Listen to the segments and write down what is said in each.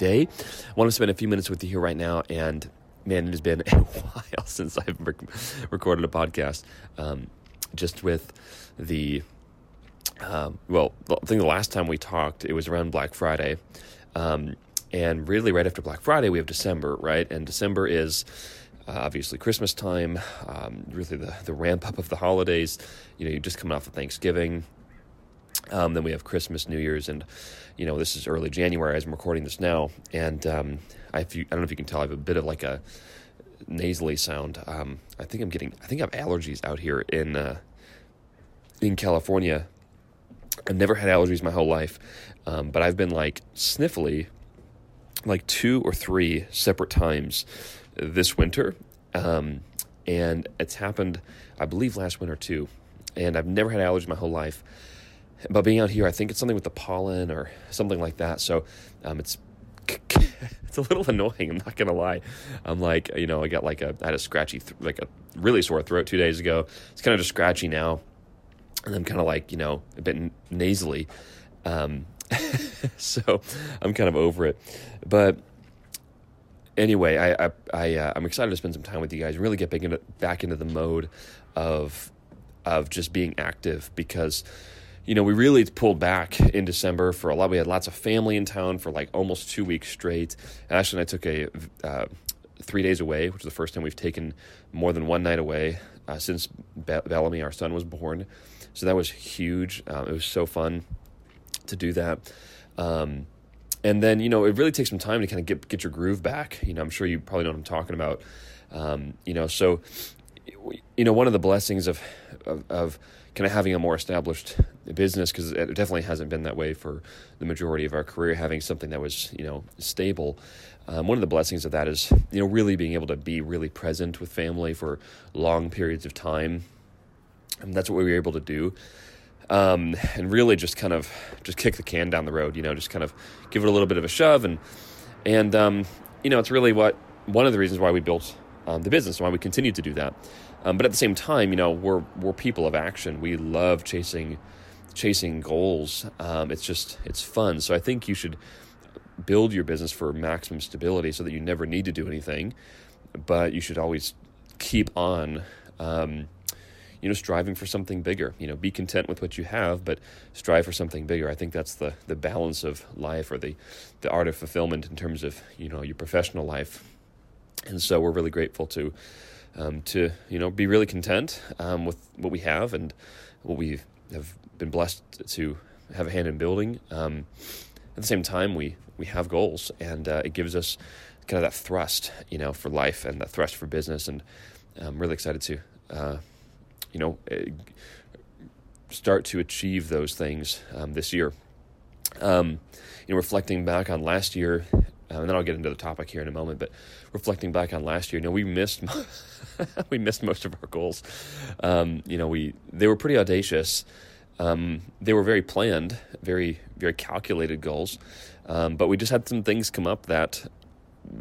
day. I want to spend a few minutes with you here right now, and man, it has been a while since I've rec- recorded a podcast. Um, just with the, um, well, I think the last time we talked, it was around Black Friday. Um, and really, right after Black Friday, we have December, right? And December is uh, obviously Christmas time, um, really the, the ramp up of the holidays. You know, you're just coming off of Thanksgiving. Um, then we have Christmas, New Year's, and you know this is early January as I'm recording this now. And um, I, you, I don't know if you can tell, I have a bit of like a nasally sound. Um, I think I'm getting, I think I have allergies out here in uh, in California. I've never had allergies my whole life, um, but I've been like sniffly, like two or three separate times this winter, um, and it's happened, I believe, last winter too. And I've never had allergies my whole life but being out here, I think it's something with the pollen or something like that. So um, it's it's a little annoying. I'm not gonna lie. I'm like, you know, I got like a I had a scratchy, th- like a really sore throat two days ago. It's kind of just scratchy now, and I'm kind of like, you know, a bit nasally. Um, so I'm kind of over it. But anyway, I I, I uh, I'm excited to spend some time with you guys. Really get back into back into the mode of of just being active because you know, we really pulled back in December for a lot. We had lots of family in town for like almost two weeks straight. Ashley and I took a uh, three days away, which is the first time we've taken more than one night away uh, since Be- Bellamy, our son, was born. So that was huge. Um, it was so fun to do that. Um, and then, you know, it really takes some time to kind of get, get your groove back. You know, I'm sure you probably know what I'm talking about. Um, you know, so, you know, one of the blessings of, of, of kind of having a more established business because it definitely hasn't been that way for the majority of our career. Having something that was you know stable. Um, one of the blessings of that is you know really being able to be really present with family for long periods of time. And that's what we were able to do. Um, and really just kind of just kick the can down the road, you know, just kind of give it a little bit of a shove and and um, you know it's really what one of the reasons why we built um, the business and why we continue to do that. Um, but at the same time, you know, we're we're people of action. We love chasing chasing goals. Um, it's just it's fun. So I think you should build your business for maximum stability, so that you never need to do anything, but you should always keep on. Um, you know, striving for something bigger. You know, be content with what you have, but strive for something bigger. I think that's the the balance of life, or the the art of fulfillment in terms of you know your professional life. And so we're really grateful to um, to you know be really content um, with what we have and what we have been blessed to have a hand in building. Um, at the same time, we we have goals, and uh, it gives us kind of that thrust, you know, for life and that thrust for business. And I'm really excited to, uh, you know, eh, start to achieve those things um, this year. Um, you know, reflecting back on last year, uh, and then I'll get into the topic here in a moment. But reflecting back on last year, you know, we missed we missed most of our goals. Um, you know, we they were pretty audacious. Um, they were very planned, very very calculated goals, um, but we just had some things come up that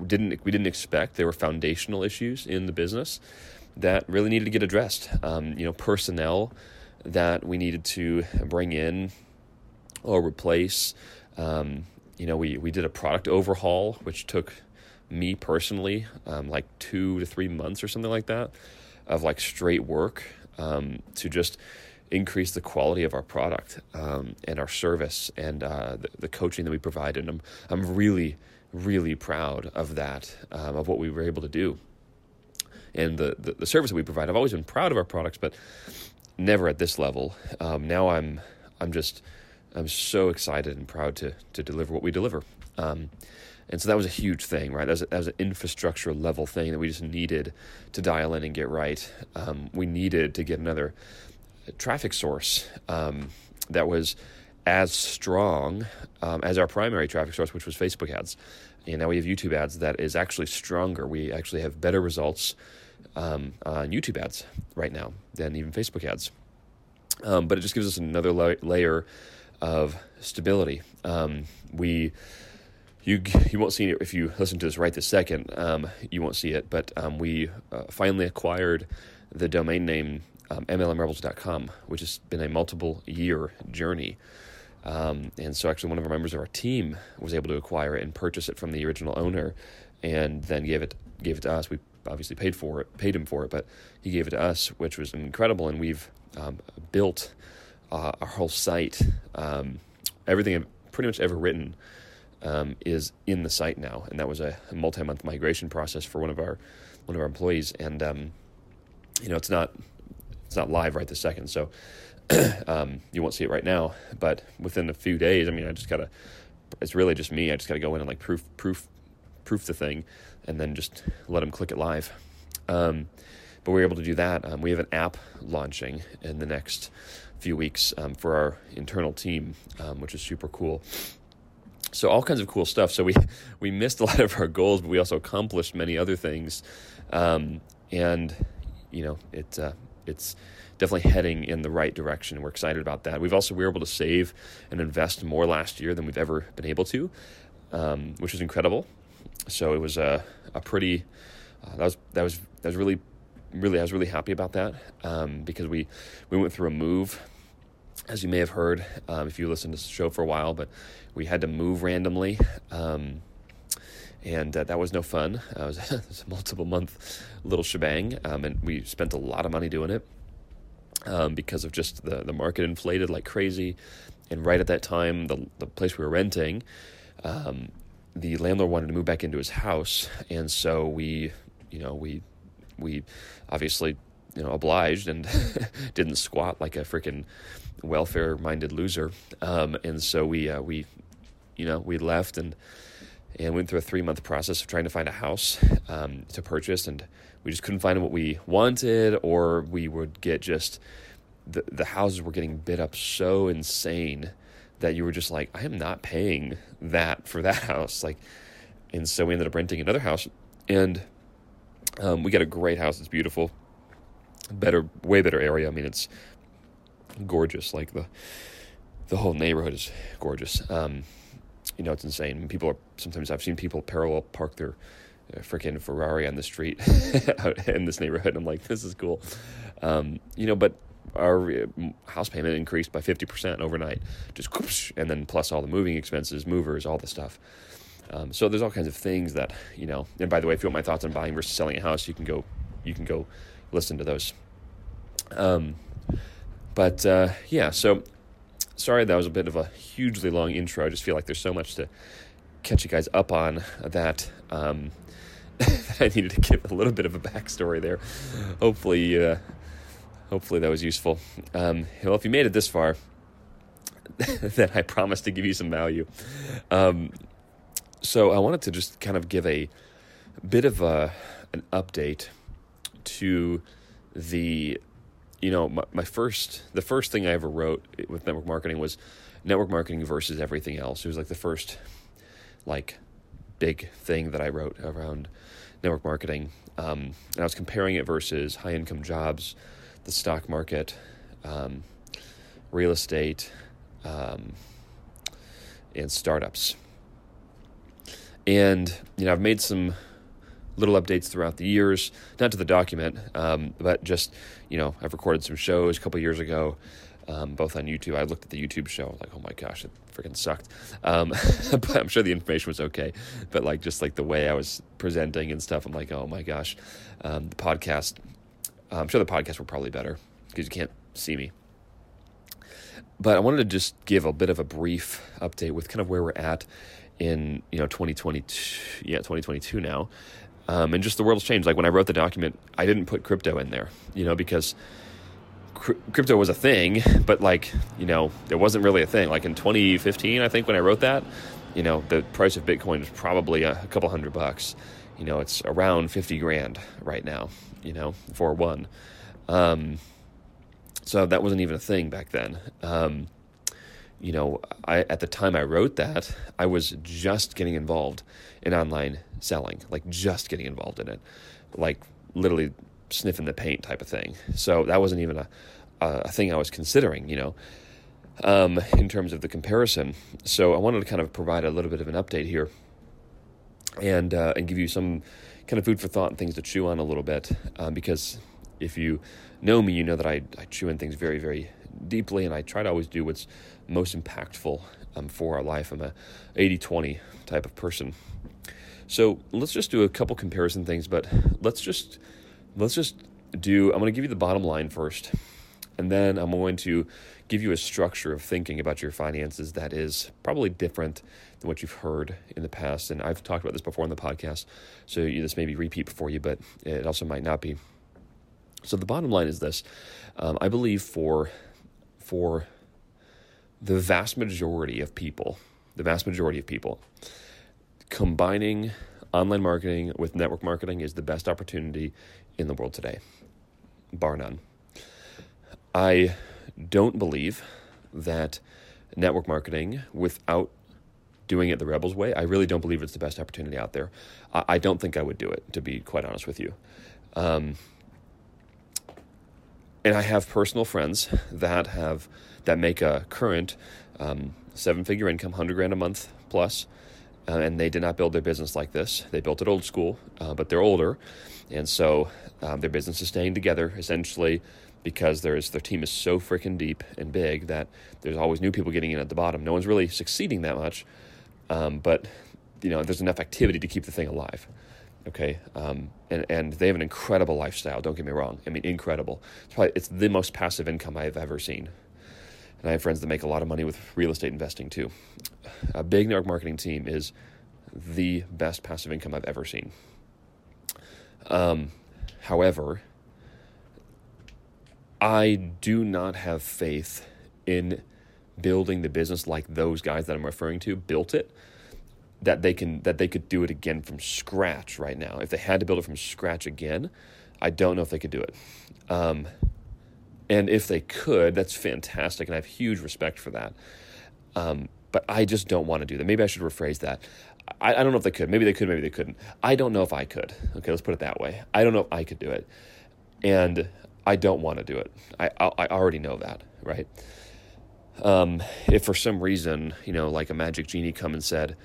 didn't we didn't expect. There were foundational issues in the business that really needed to get addressed. Um, you know, personnel that we needed to bring in or replace. Um, you know, we we did a product overhaul, which took me personally um, like two to three months or something like that of like straight work um, to just increase the quality of our product um, and our service and uh, the, the, coaching that we provide. And I'm I'm really really proud of that um, of what we were able to do and the, the, the service that we provide. I've always been proud of our products, but never at this level. Um, now I'm I'm just I'm so excited and proud to to deliver what we deliver. Um, and so that was a huge thing, right? That was, a, that was an infrastructure level thing that we just needed to dial in and get right. Um, we needed to get another traffic source um, that was as strong um, as our primary traffic source, which was Facebook ads. And now we have YouTube ads that is actually stronger. We actually have better results um, on YouTube ads right now than even Facebook ads. Um, but it just gives us another la- layer of stability. Um, we you you won't see it if you listen to this right this second. Um, you won't see it, but um, we uh, finally acquired the domain name um, MLMRebels.com, which has been a multiple year journey. Um, and so, actually, one of our members of our team was able to acquire it and purchase it from the original owner, and then gave it gave it to us. We obviously paid for it, paid him for it, but he gave it to us, which was incredible. And we've um, built uh, our whole site. Um, everything I've pretty much ever written um, is in the site now, and that was a, multi-month migration process for one of our one of our employees. And um, you know, it's not it's not live right this second, so um, you won't see it right now. But within a few days, I mean, I just gotta. It's really just me. I just gotta go in and like proof proof proof the thing, and then just let them click it live. Um, but we are able to do that. Um, we have an app launching in the next few weeks um, for our internal team, um, which is super cool. So all kinds of cool stuff. So we we missed a lot of our goals, but we also accomplished many other things, um, and you know it uh, it's definitely heading in the right direction. We're excited about that. We've also we were able to save and invest more last year than we've ever been able to, um, which is incredible. So it was a a pretty uh, that was that was that was really really I was really happy about that um, because we we went through a move as you may have heard um, if you listened to the show for a while, but we had to move randomly. Um, and uh, that was no fun. Uh, it, was, it, was, a multiple month little shebang, um, and we spent a lot of money doing it um, because of just the, the market inflated like crazy. And right at that time, the, the place we were renting, um, the landlord wanted to move back into his house, and so we, you know, we we obviously you know obliged and didn't squat like a freaking welfare minded loser. Um, and so we uh, we you know we left and and went through a three month process of trying to find a house um, to purchase, and we just couldn't find what we wanted, or we would get just the the houses were getting bid up so insane that you were just like, I am not paying that for that house, like, and so we ended up renting another house, and um, we got a great house. It's beautiful, better, way better area. I mean, it's gorgeous. Like the the whole neighborhood is gorgeous. Um, you know, it's insane. People are sometimes I've seen people parallel park their uh, freaking Ferrari on the street out in this neighborhood. I'm like, this is cool. Um, you know, but our uh, house payment increased by 50% overnight, just whoosh, and then plus all the moving expenses, movers, all the stuff. Um, so there's all kinds of things that you know. And by the way, if you want my thoughts on buying versus selling a house, you can go, you can go listen to those. Um, but uh, yeah, so sorry that was a bit of a hugely long intro. I just feel like there's so much to catch you guys up on that. Um, I needed to give a little bit of a backstory there. Hopefully, uh, hopefully that was useful. Um, well, if you made it this far, then I promise to give you some value. Um, so I wanted to just kind of give a bit of a an update to the you know my, my first the first thing I ever wrote with network marketing was network marketing versus everything else. It was like the first like big thing that I wrote around network marketing. Um, and I was comparing it versus high income jobs, the stock market, um, real estate, um, and startups. And, you know, I've made some little updates throughout the years, not to the document, um, but just, you know, I've recorded some shows a couple years ago, um, both on YouTube. I looked at the YouTube show, like, oh my gosh, it freaking sucked. Um, but I'm sure the information was okay. But like, just like the way I was presenting and stuff, I'm like, oh my gosh. Um, the podcast, I'm sure the podcast were probably better because you can't see me. But I wanted to just give a bit of a brief update with kind of where we're at in you know 2022 yeah 2022 now. Um, and just the world's changed. Like when i wrote the document i didn't put crypto in there you know because cr- crypto was a thing but like you know it wasn't really a thing. Like in 2015 i think when i wrote that you know the price of bitcoin was probably a, a couple hundred bucks. You know it's around 50 grand right now you know for one. Um, so that wasn't even a thing back then. Um, you know, I at the time I wrote that, I was just getting involved in online selling, like just getting involved in it, like literally sniffing the paint type of thing. So that wasn't even a a thing I was considering, you know, um, in terms of the comparison. So I wanted to kind of provide a little bit of an update here, and uh, and give you some kind of food for thought and things to chew on a little bit, um, because if you know me, you know that I, I chew in things very very deeply, and I try to always do what's most impactful um, for our life. I'm a 80-20 type of person. So let's just do a couple comparison things, but let's just let's just do. I'm going to give you the bottom line first, and then I'm going to give you a structure of thinking about your finances that is probably different than what you've heard in the past. And I've talked about this before in the podcast, so this may be repeat for you, but it also might not be. So the bottom line is this: um, I believe for for the vast majority of people, the vast majority of people, combining online marketing with network marketing is the best opportunity in the world today, bar none. I don't believe that network marketing without doing it the Rebels way, I really don't believe it's the best opportunity out there. I, don't think I would do it, to be quite honest with you. Um, and I have personal friends that have that make a current um, seven figure income, hundred grand a month plus, uh, and they did not build their business like this. They built it old school, uh, but they're older, and so um, their business is staying together essentially because there's their team is so freaking deep and big that there's always new people getting in at the bottom. No one's really succeeding that much, um, but you know there's enough activity to keep the thing alive. Okay, um, and and they have an incredible lifestyle. Don't get me wrong. I mean, incredible. It's probably it's the most passive income I've ever seen. And I have friends that make a lot of money with real estate investing too. A big network marketing team is the best passive income I've ever seen. Um, however, I do not have faith in building the business like those guys that I'm referring to built it that they can that they could do it again from scratch right now. If they had to build it from scratch again, I don't know if they could do it. Um, and if they could, that's fantastic, and I have huge respect for that. Um, but I just don't want to do that. Maybe I should rephrase that. I, I don't know if they could. Maybe they could. Maybe they couldn't. I don't know if I could. Okay, let's put it that way. I don't know if I could do it, and I don't want to do it. I I, I already know that, right? Um, if for some reason, you know, like a magic genie come and said,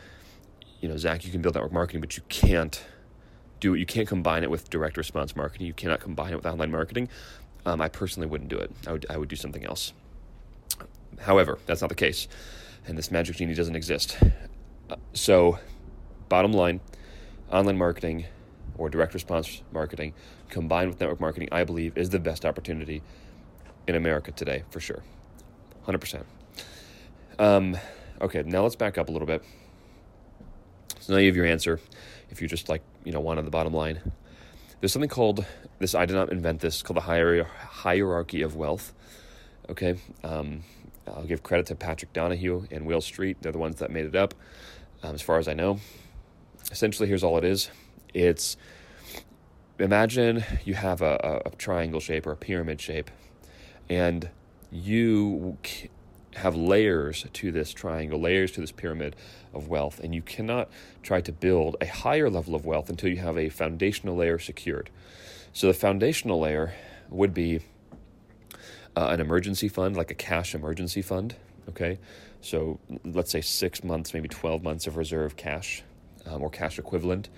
you know, Zach, you can build network marketing, but you can't do it. You can't combine it with direct response marketing. You cannot combine it with online marketing. Um, I personally wouldn't do it. I would, I would do something else. However, that's not the case, and this magic genie doesn't exist. Uh, so, bottom line, online marketing or direct response marketing combined with network marketing, I believe, is the best opportunity in America today for sure, 100%. um. Okay, now let's back up a little bit. So now you have your answer. If you just like, you know, wanted the bottom line. There's something called this. I did not invent this. Called the hier- hierarchy of wealth. Okay, um, I'll give credit to Patrick Donahue and Will Street. They're the ones that made it up, um, as far as I know. Essentially, here's all it is. It's imagine you have a, a triangle shape or a pyramid shape, and you have layers to this triangle, layers to this pyramid of wealth, and you cannot try to build a higher level of wealth until you have a foundational layer secured. So the foundational layer would be uh, an emergency fund, like a cash emergency fund. Okay, so let's say six months, maybe twelve months of reserve cash um, or cash equivalent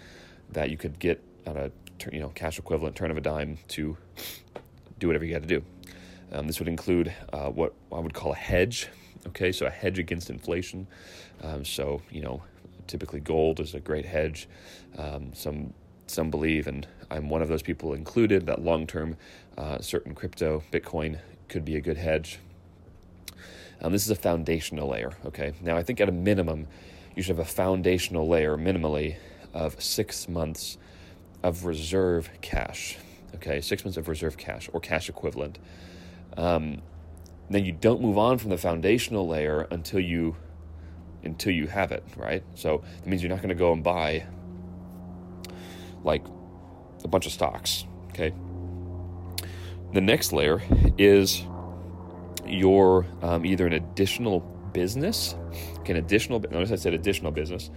that you could get on a you know cash equivalent turn of a dime to do whatever you got to do. Um, this would include uh, what I would call a hedge. Okay, so a hedge against inflation. Um, so you know, typically gold is a great hedge. Um, some some believe, and I'm one of those people included, that long term, uh, certain crypto, Bitcoin, could be a good hedge. Um, this is a foundational layer. Okay, now I think at a minimum, you should have a foundational layer, minimally, of six months of reserve cash. Okay, six months of reserve cash or cash equivalent. Um, then you don't move on from the foundational layer until you until you have it, right? So that means you're not going to go and buy like a bunch of stocks, okay? The next layer is your um, either an additional business, okay, an additional. Notice I said additional business,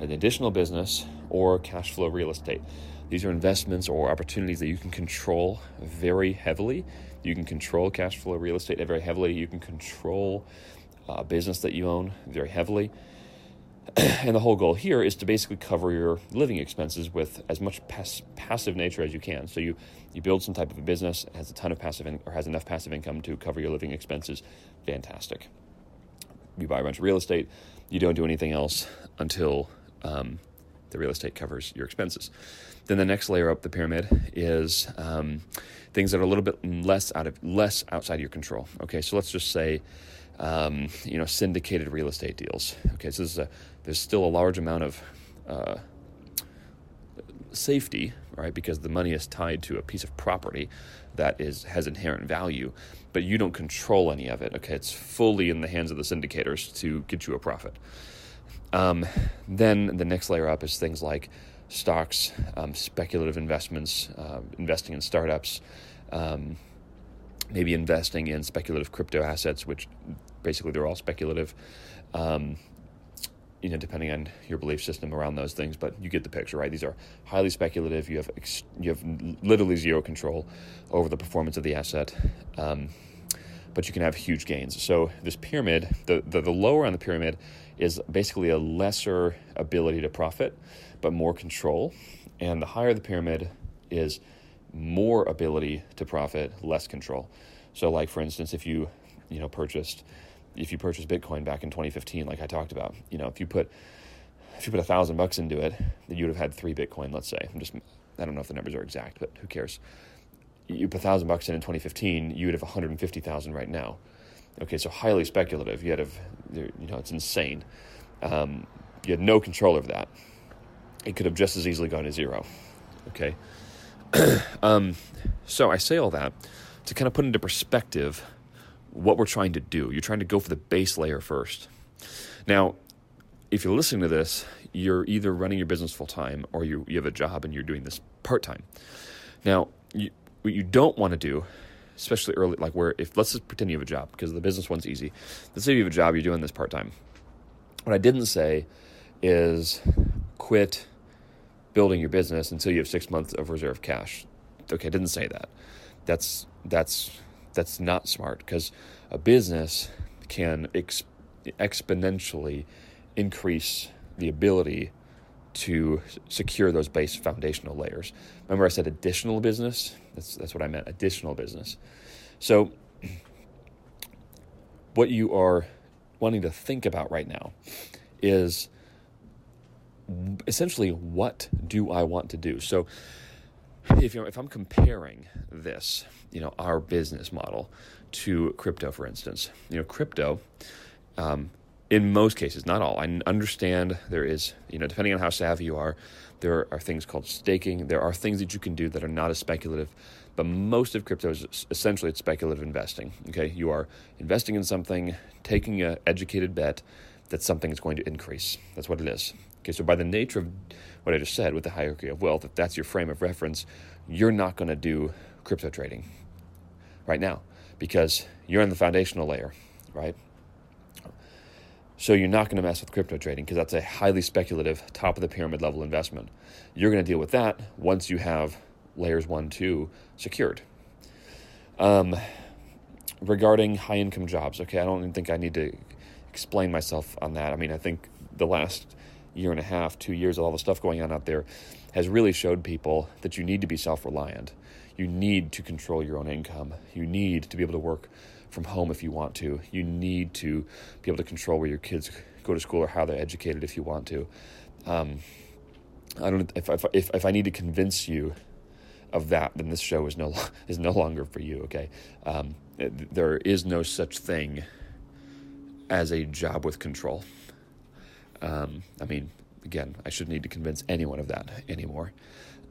an additional business, or cash flow real estate. These are investments or opportunities that you can control very heavily. You can control cash flow real estate very heavily. You can control a business that you own very heavily. and the whole goal here is to basically cover your living expenses with as much pass- passive nature as you can. So you, you build some type of a business has a ton of passive in- or has enough passive income to cover your living expenses. Fantastic. You buy a bunch of real estate. You don't do anything else until um, the real estate covers your expenses. Then the next layer up the pyramid is um, things that are a little bit less out of less outside your control. Okay, so let's just say um, you know syndicated real estate deals. Okay, so a, there's still a large amount of uh, safety, right? Because the money is tied to a piece of property that is has inherent value, but you don't control any of it. Okay, it's fully in the hands of the syndicators to get you a profit. Um, then the next layer up is things like stocks, um, speculative investments, uh, investing in startups, um, maybe investing in speculative crypto assets, which basically they're all speculative. Um, you know, depending on your belief system around those things, but you get the picture, right? These are highly speculative. You have ex- you have literally zero control over the performance of the asset, um, but you can have huge gains. So this pyramid, the, the the lower on the pyramid, is basically a lesser ability to profit, but more control. And the higher the pyramid is more ability to profit, less control. So, like for instance, if you you know purchased if you purchased Bitcoin back in 2015, like I talked about, you know, if you put if you put a thousand bucks into it, then you would have had three Bitcoin. Let's say I'm just I don't know if the numbers are exact, but who cares? You put a thousand bucks in in 2015, you would have 150,000 right now. Okay, so highly speculative. You had a, you know, it's insane. Um, you had no control over that. It could have just as easily gone to zero. Okay. um, so I say all that to kind of put into perspective what we're trying to do. You're trying to go for the base layer first. Now, if you're listening to this, you're either running your business full time or you, you have a job and you're doing this part time. Now, you, what you don't want to do, especially early, like where if let's just pretend you have a job because the business one's easy. Let's say you have a job, you're doing this part time. What I didn't say is quit building your business until you have six months of reserve cash. Okay, I didn't say that. That's that's that's not smart because a business can ex- exponentially increase the ability to secure those base foundational layers. Remember, I said additional business. That's that's what I meant. Additional business. So, what you are wanting to think about right now is essentially what do I want to do? So if you know, if I'm comparing this, you know, our business model to crypto, for instance, you know, crypto, um, in most cases, not all. I understand there is, you know, depending on how savvy you are, there are things called staking. There are things that you can do that are not as speculative, but most of crypto is essentially it's speculative investing. Okay, you are investing in something, taking an educated bet that something is going to increase. That's what it is. Okay, so by the nature of what I just said with the hierarchy of wealth, if that's your frame of reference, you're not going to do crypto trading right now because you're in the foundational layer, right? So you're not going to mess with crypto trading because that's a highly speculative, top of the pyramid level investment. You're going to deal with that once you have layers one, two secured. Um, regarding high income jobs, okay, I don't even think I need to explain myself on that. I mean, I think the last year and a half, two years, of all the stuff going on out there, has really showed people that you need to be self reliant. You need to control your own income. You need to be able to work from home if you want to. You need to be able to control where your kids go to school or how they're educated if you want to. Um, I don't if, if if if I need to convince you of that, then this show is no is no longer for you. Okay, um, there is no such thing as a job with control. Um, I mean, again, I shouldn't need to convince anyone of that anymore.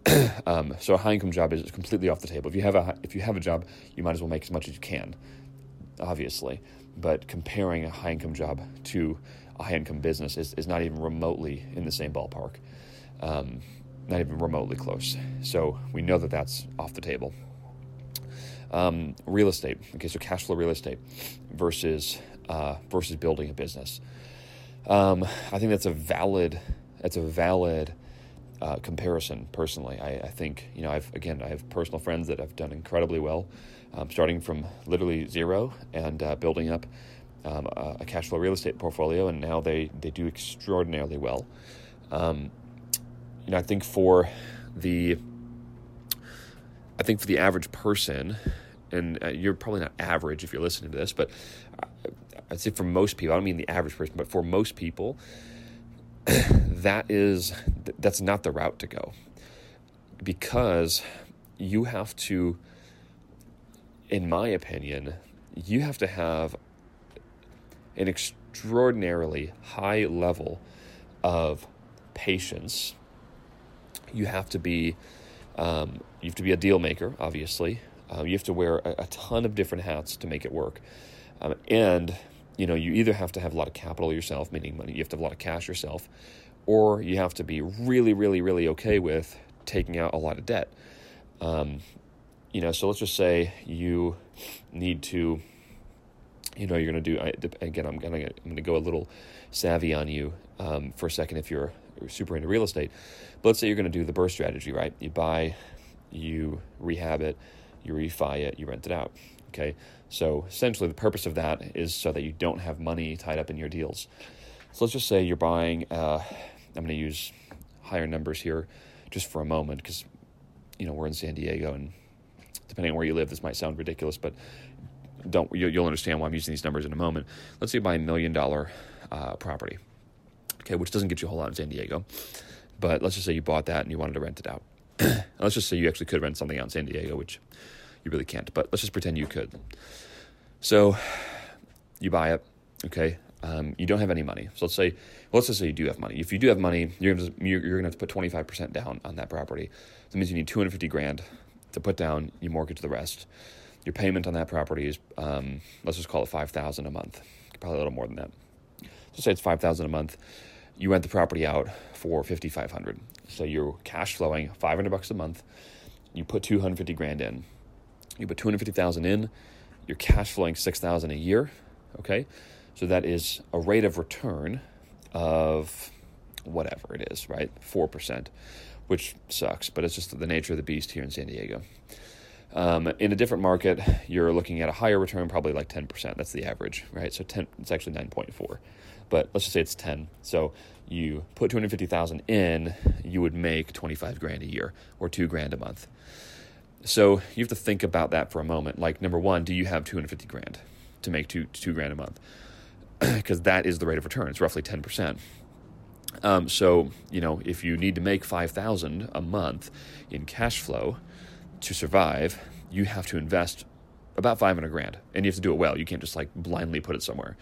um, so a high income job is completely off the table. If you have a if you have a job, you might as well make as much as you can, obviously. But comparing a high income job to a high income business is, is not even remotely in the same ballpark, um, not even remotely close. So we know that that's off the table. Um, real estate, okay, so cash flow real estate versus uh, versus building a business. Um, I think that's a valid that's a valid uh, comparison. Personally, I, I, think you know I've again I have personal friends that have done incredibly well, um, starting from literally zero and uh, building up um, a, a, cash flow real estate portfolio, and now they they do extraordinarily well. Um, you know, I think for the I think for the average person, and uh, you're probably not average if you're listening to this, but I'd say for most people, I don't mean the average person, but for most people, that is that's not the route to go. Because you have to in my opinion you have to have an extraordinarily high level of patience. You have to be um, you have to be a deal maker obviously. Uh, you have to wear a, a, ton of different hats to make it work. Um, and you know, you either have to have a lot of capital yourself, meaning money, you have to have a lot of cash yourself, or you have to be really, really, really okay with taking out a lot of debt. Um, you know, so let's just say you need to, you know, you're going to do. I, again, I'm going to I'm going to go a little savvy on you um, for a second if you're, super into real estate. But let's say you're going to do the burst strategy, right? You buy, you rehab it, you refi it, you rent it out. Okay, so essentially, the purpose of that is so that you don't have money tied up in your deals. So let's just say you're buying. Uh, I'm going to use higher numbers here, just for a moment, because you know we're in San Diego, and depending on where you live, this might sound ridiculous, but don't you'll understand why I'm using these numbers in a moment. Let's say you buy a million dollar uh, property, okay, which doesn't get you a whole lot in San Diego, but let's just say you bought that and you wanted to rent it out. let's just say you actually could rent something out in San Diego, which you really can't, but let's just pretend you could. So you buy it, okay? Um, you don't have any money. So let's say, well, let's just say you do have money. If you do have money, you're gonna, you're, gonna have to put 25% down on that property. That means you need 250 grand to put down. You mortgage the rest. Your payment on that property is, um, let's just call it 5,000 a month. Probably a little more than that. So say it's 5,000 a month. You rent the property out for 5,500. So you're cash flowing 500 bucks a month. You put 250 grand in. You put 250,000 in you're cash flowing 6000 a year okay? So that is a rate of return of whatever it is right? 4% which sucks but it's just the nature of the beast here in san diego. Um, in a different market you're looking at a higher return probably like 10% that's the average right? So 10 it's actually 9.4 but let's just say it's 10 so you put 250000 in you would make 25 grand a year or 2 grand a month so you have to think about that for a moment. Like, number one, do you have 250 grand to make two, two grand a month? Because that is the rate of return. It's roughly 10%. Um, so, you know, if you need to make 5000 a month in cash flow to survive, you have to invest about 500 grand and you have to do it well. You can't just like blindly put it somewhere.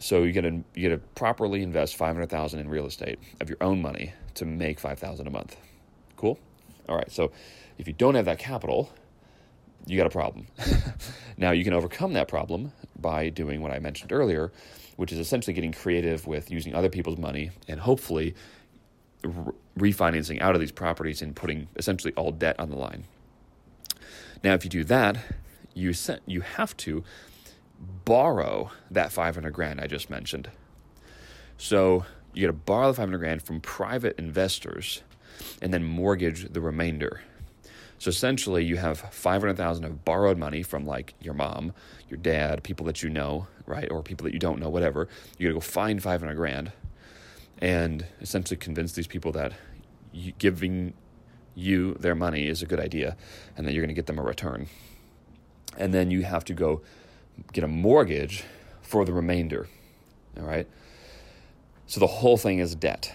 So you got to you got to properly invest 500,000 in real estate of your own money to make 5,000 a month. Cool? All right. So if you don't have that capital, you got a problem. now, you can overcome that problem by doing what I mentioned earlier, which is essentially getting creative with using other people's money and hopefully re- refinancing out of these properties and putting essentially all debt on the line. Now, if you do that, you set, you have to borrow that 500 grand I just mentioned. So you got to borrow the 500 grand from private investors and then mortgage the remainder. So essentially, you have 500,000 of borrowed money from like your mom, your dad, people that you know, right? Or people that you don't know, whatever. You got to go find 500 grand. and essentially convince these people that you, giving you their money is a good idea and that you're going to get them a return. And then you have to go get a mortgage for the remainder. All right. So the whole thing is debt.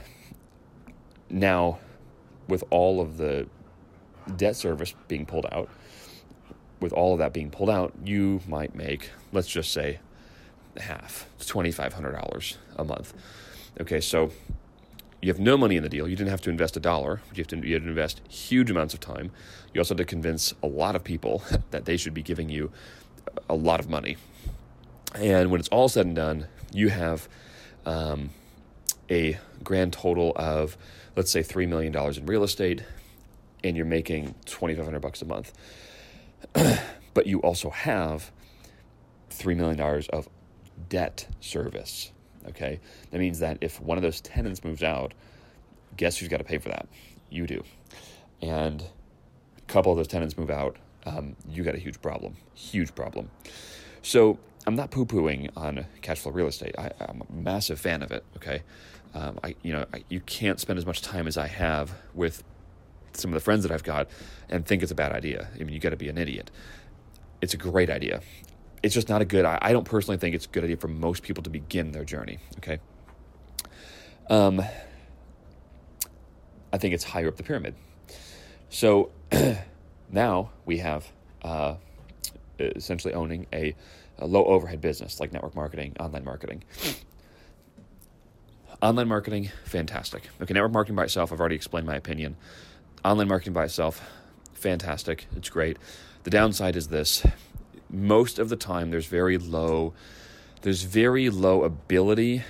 Now, with all of the debt service being pulled out, with all of that being pulled out, you might make, let's just say, half, $2,500 a month. Okay, so you have no money in the deal. You didn't have to invest a dollar. But you have to, you had to invest huge amounts of time. You also had to convince a lot of people that they should be giving you a lot of money. And when it's all said and done, you have um, a grand total of, let's say, $3 million in real estate, and you're making 2500 bucks a month. but you also have $3 million of debt service. Okay. That means that if one of those tenants moves out, guess who's got to pay for that? You do. And a couple of those tenants move out, um, you got a huge problem. Huge problem. So I'm not poo pooing on cash flow real estate. I, am a massive fan of it. Okay. Um, I, you know, I, you can't spend as much time as I have with some of the friends that I've got and think it's a bad idea. I mean, you got to be an idiot. It's a great idea. It's just not a good. I, don't personally think it's a good idea for most people to begin their journey. Okay. Um, I think it's higher up the pyramid. So now we have uh, essentially owning a, a low overhead business like network marketing, online marketing. Online marketing, fantastic. Okay, network marketing by itself, I've already explained my opinion. Online marketing by itself, fantastic. It's great. The downside is this most of the time there's very low there's very low ability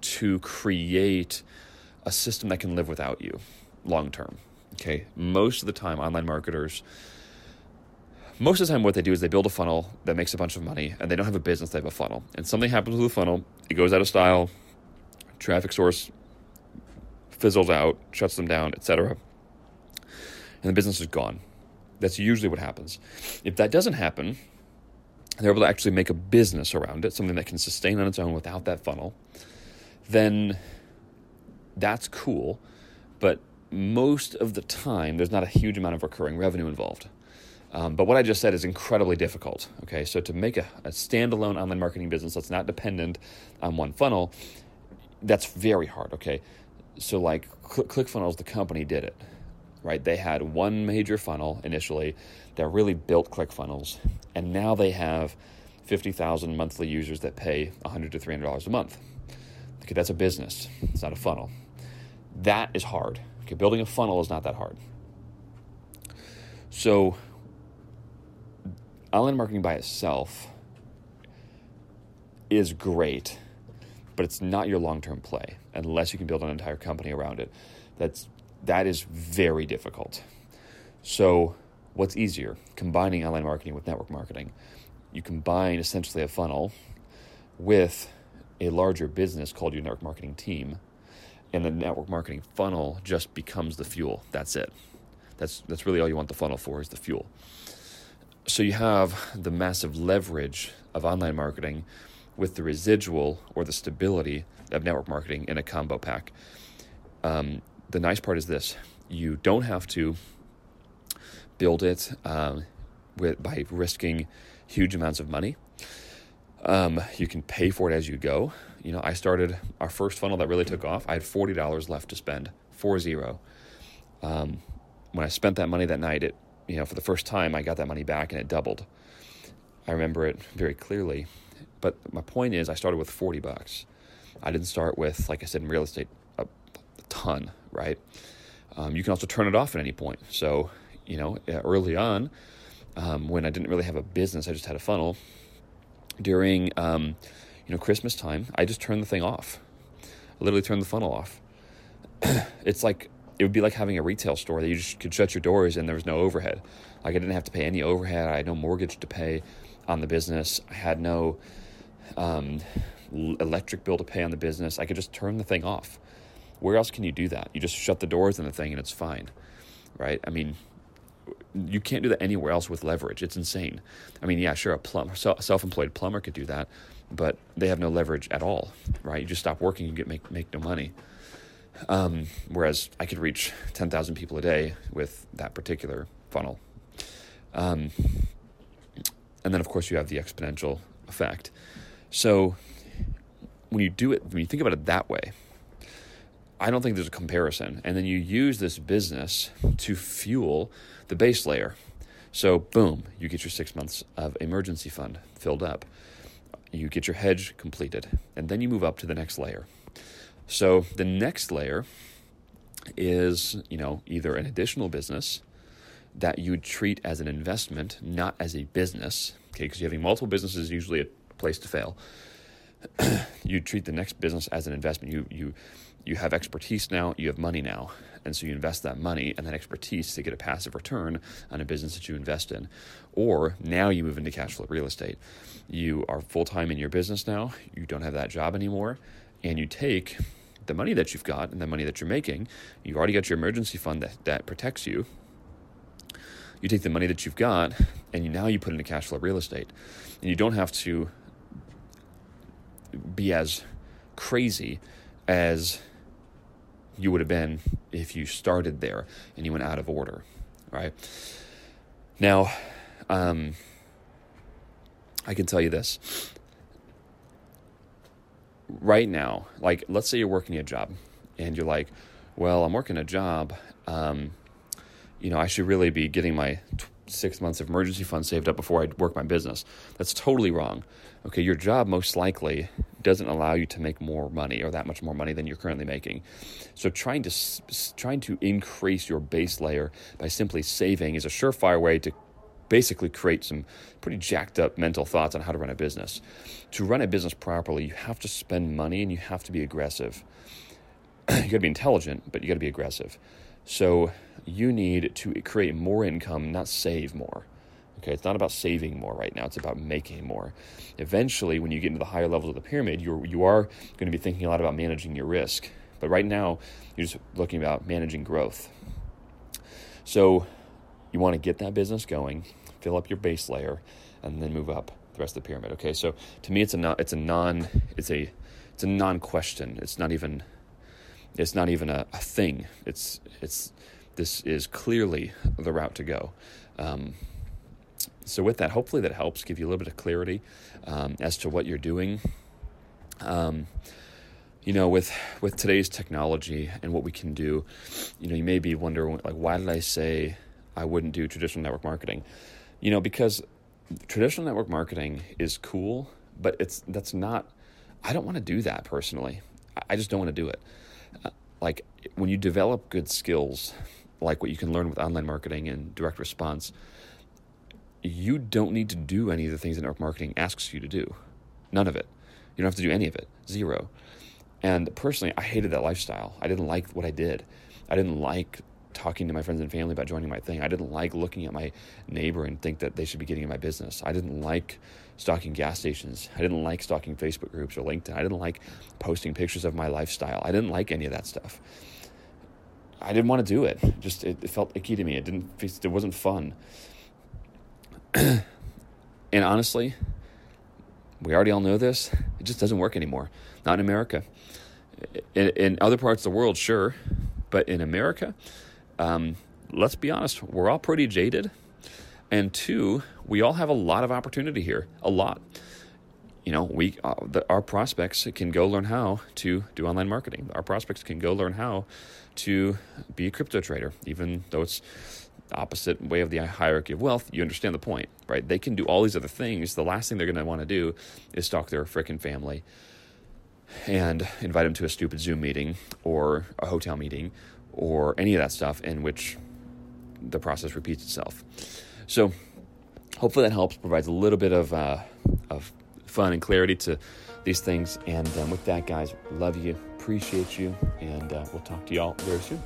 to create a system that can live without you long term. Okay, most of the time, online marketers, most of the time, what they do is they build a funnel that makes a bunch of money, and they don't have a business; they have a funnel. And something happens with the funnel, it goes out of style, traffic source fizzles out, shuts them down, etc., and the business is gone. That's usually what happens. If that doesn't happen, they're able to actually make a business around it, something that can sustain on its own without that funnel, then that's cool. But most of the time, there's not a huge amount of recurring revenue involved. Um, but what I just said is incredibly difficult. Okay, so to make a, a standalone online marketing business that's not dependent on one funnel, that's very hard. Okay, so like Cl- ClickFunnels, the company did it, right? They had one major funnel initially that really built ClickFunnels, and now they have 50,000 monthly users that pay 100 to $300 a month. Okay, that's a business. It's not a funnel. That is hard. Okay, building a funnel is not that hard. So, online marketing by itself is great, but it's not your long-term play unless you can build an entire company around it. That's that is very difficult. So, what's easier? Combining online marketing with network marketing. You combine essentially a funnel with a larger business called your network marketing team and the network marketing funnel just becomes the fuel. That's it. That's that's really all you want the funnel for is the fuel. So you have the massive leverage of online marketing with the residual or the stability of network marketing in a combo pack. Um, the nice part is this: you don't have to build it um, with by risking huge amounts of money. Um, you can pay for it as you go. You know, I started our first funnel that really took off. I had forty dollars left to spend, four zero. Um, when I spent that money that night, it you know for the first time I got that money back and it doubled. I remember it very clearly. But my point is, I started with forty bucks. I didn't start with, like I said, in real estate, a, a ton, right? Um, you can also turn it off at any point. So, you know, early on, um, when I didn't really have a business, I just had a funnel during um, you know Christmas time, I just turned the thing off. I literally turned the funnel off. it's like it would be like having a retail store that you just could shut your doors and there was no overhead. Like I didn't have to pay any overhead. I had no mortgage to pay on the business. I had no um, electric bill to pay on the business. I could just turn the thing off. Where else can you do that? You just shut the doors in the thing and it's fine, right? I mean, you can't do that anywhere else with leverage. It's insane. I mean, yeah, sure, a plumber, self-employed plumber could do that, but they have no leverage at all, right? You just stop working, you get make make no money. Um, whereas I could reach 10,000 people a day with that particular funnel. Um, and then, of course, you have the exponential effect. So when you do it, when you think about it that way, I don't think there's a comparison. And then you use this business to fuel the base layer. So, boom, you get your six months of emergency fund filled up. You get your hedge completed. And then you move up to the next layer. So, the next layer is, you know, either an additional business that you treat as an investment, not as a business, okay, because having multiple businesses is usually a place to fail. you treat the next business as an investment. You you you have expertise now, you have money now, and so you invest that money and that expertise to get a passive return on a business that you invest in. Or now you move into cash flow real estate. You are full time in your business now. You don't have that job anymore, and you take the money that you've got and the money that you're making. You've already got your emergency fund that, that protects you. You take the money that you've got and you, now you put into cash flow real estate, and you don't have to be as crazy as you would have been if you started there and you went out of order, right? Now, um, I can tell you this. Right now, like, let's say you're working a job and you're like, well, I'm working a job. Um, you know, I should really be getting my six months of emergency fund saved up before I work my business. That's totally wrong. Okay, your job most likely doesn't allow you to make more money or that much more money than you're currently making. So trying to trying to increase your base layer by simply saving is a surefire way to basically create some pretty jacked up mental thoughts on how to run a business. To run a business properly, you have to spend money and you have to be aggressive. you got to be intelligent, but you got to be aggressive. So you need to create more income, not save more. Okay, it's not about saving more right now, it's about making more. Eventually, when you get into the higher levels of the pyramid, you're, you are going to be thinking a lot about managing your risk. But right now, you're just looking about managing growth. So you want to get that business going, fill up your base layer, and then move up the rest of the pyramid. Okay, so to me, it's a non, it's a non, it's a, it's a non-question. It's not even, it's not even a, a thing. It's, it's, this is clearly the route to go. Um, so with that, hopefully that helps give you a little bit of clarity um, as to what you're doing. Um, you know, with with today's technology and what we can do, you know, you may be wondering like, why did I say I wouldn't do traditional network marketing? You know, because traditional network marketing is cool, but it's that's not. I don't want to do that personally. I just don't want to do it. Like when you develop good skills, like what you can learn with online marketing and direct response you don't need to do any of the things that network marketing asks you to do. None of it. You don't have to do any of it. Zero. And personally, I hated that lifestyle. I didn't like what I did. I didn't like talking to my friends and family about joining my thing. I didn't like looking at my neighbor and think that they should be getting in my business. I didn't like stalking gas stations. I didn't like stalking Facebook groups or LinkedIn. I didn't like posting pictures of my lifestyle. I didn't like any of that stuff. I didn't want to do it. Just it, it felt icky to me. It didn't. It wasn't fun. and honestly, we already all know this. It just doesn't work anymore. Not in America. In, in other parts of the world, sure, but in America, um, let's be honest, we're all pretty jaded. And two, we all have a lot of opportunity here, a lot. You know, we uh, the, our prospects can go learn how to do online marketing. Our prospects can go learn how to be a crypto trader, even though it's opposite way of the hierarchy of wealth, you understand the point, right? They can do all these other things. The last thing they're going to want to do is stalk their frickin' family and invite them to a stupid Zoom meeting or a hotel meeting or any of that stuff in which the process repeats itself. So, hopefully, that helps, provides a little bit of, uh, of fun and clarity to these things. And um, with that, guys, love you, appreciate you, and uh, we'll talk to y'all very soon.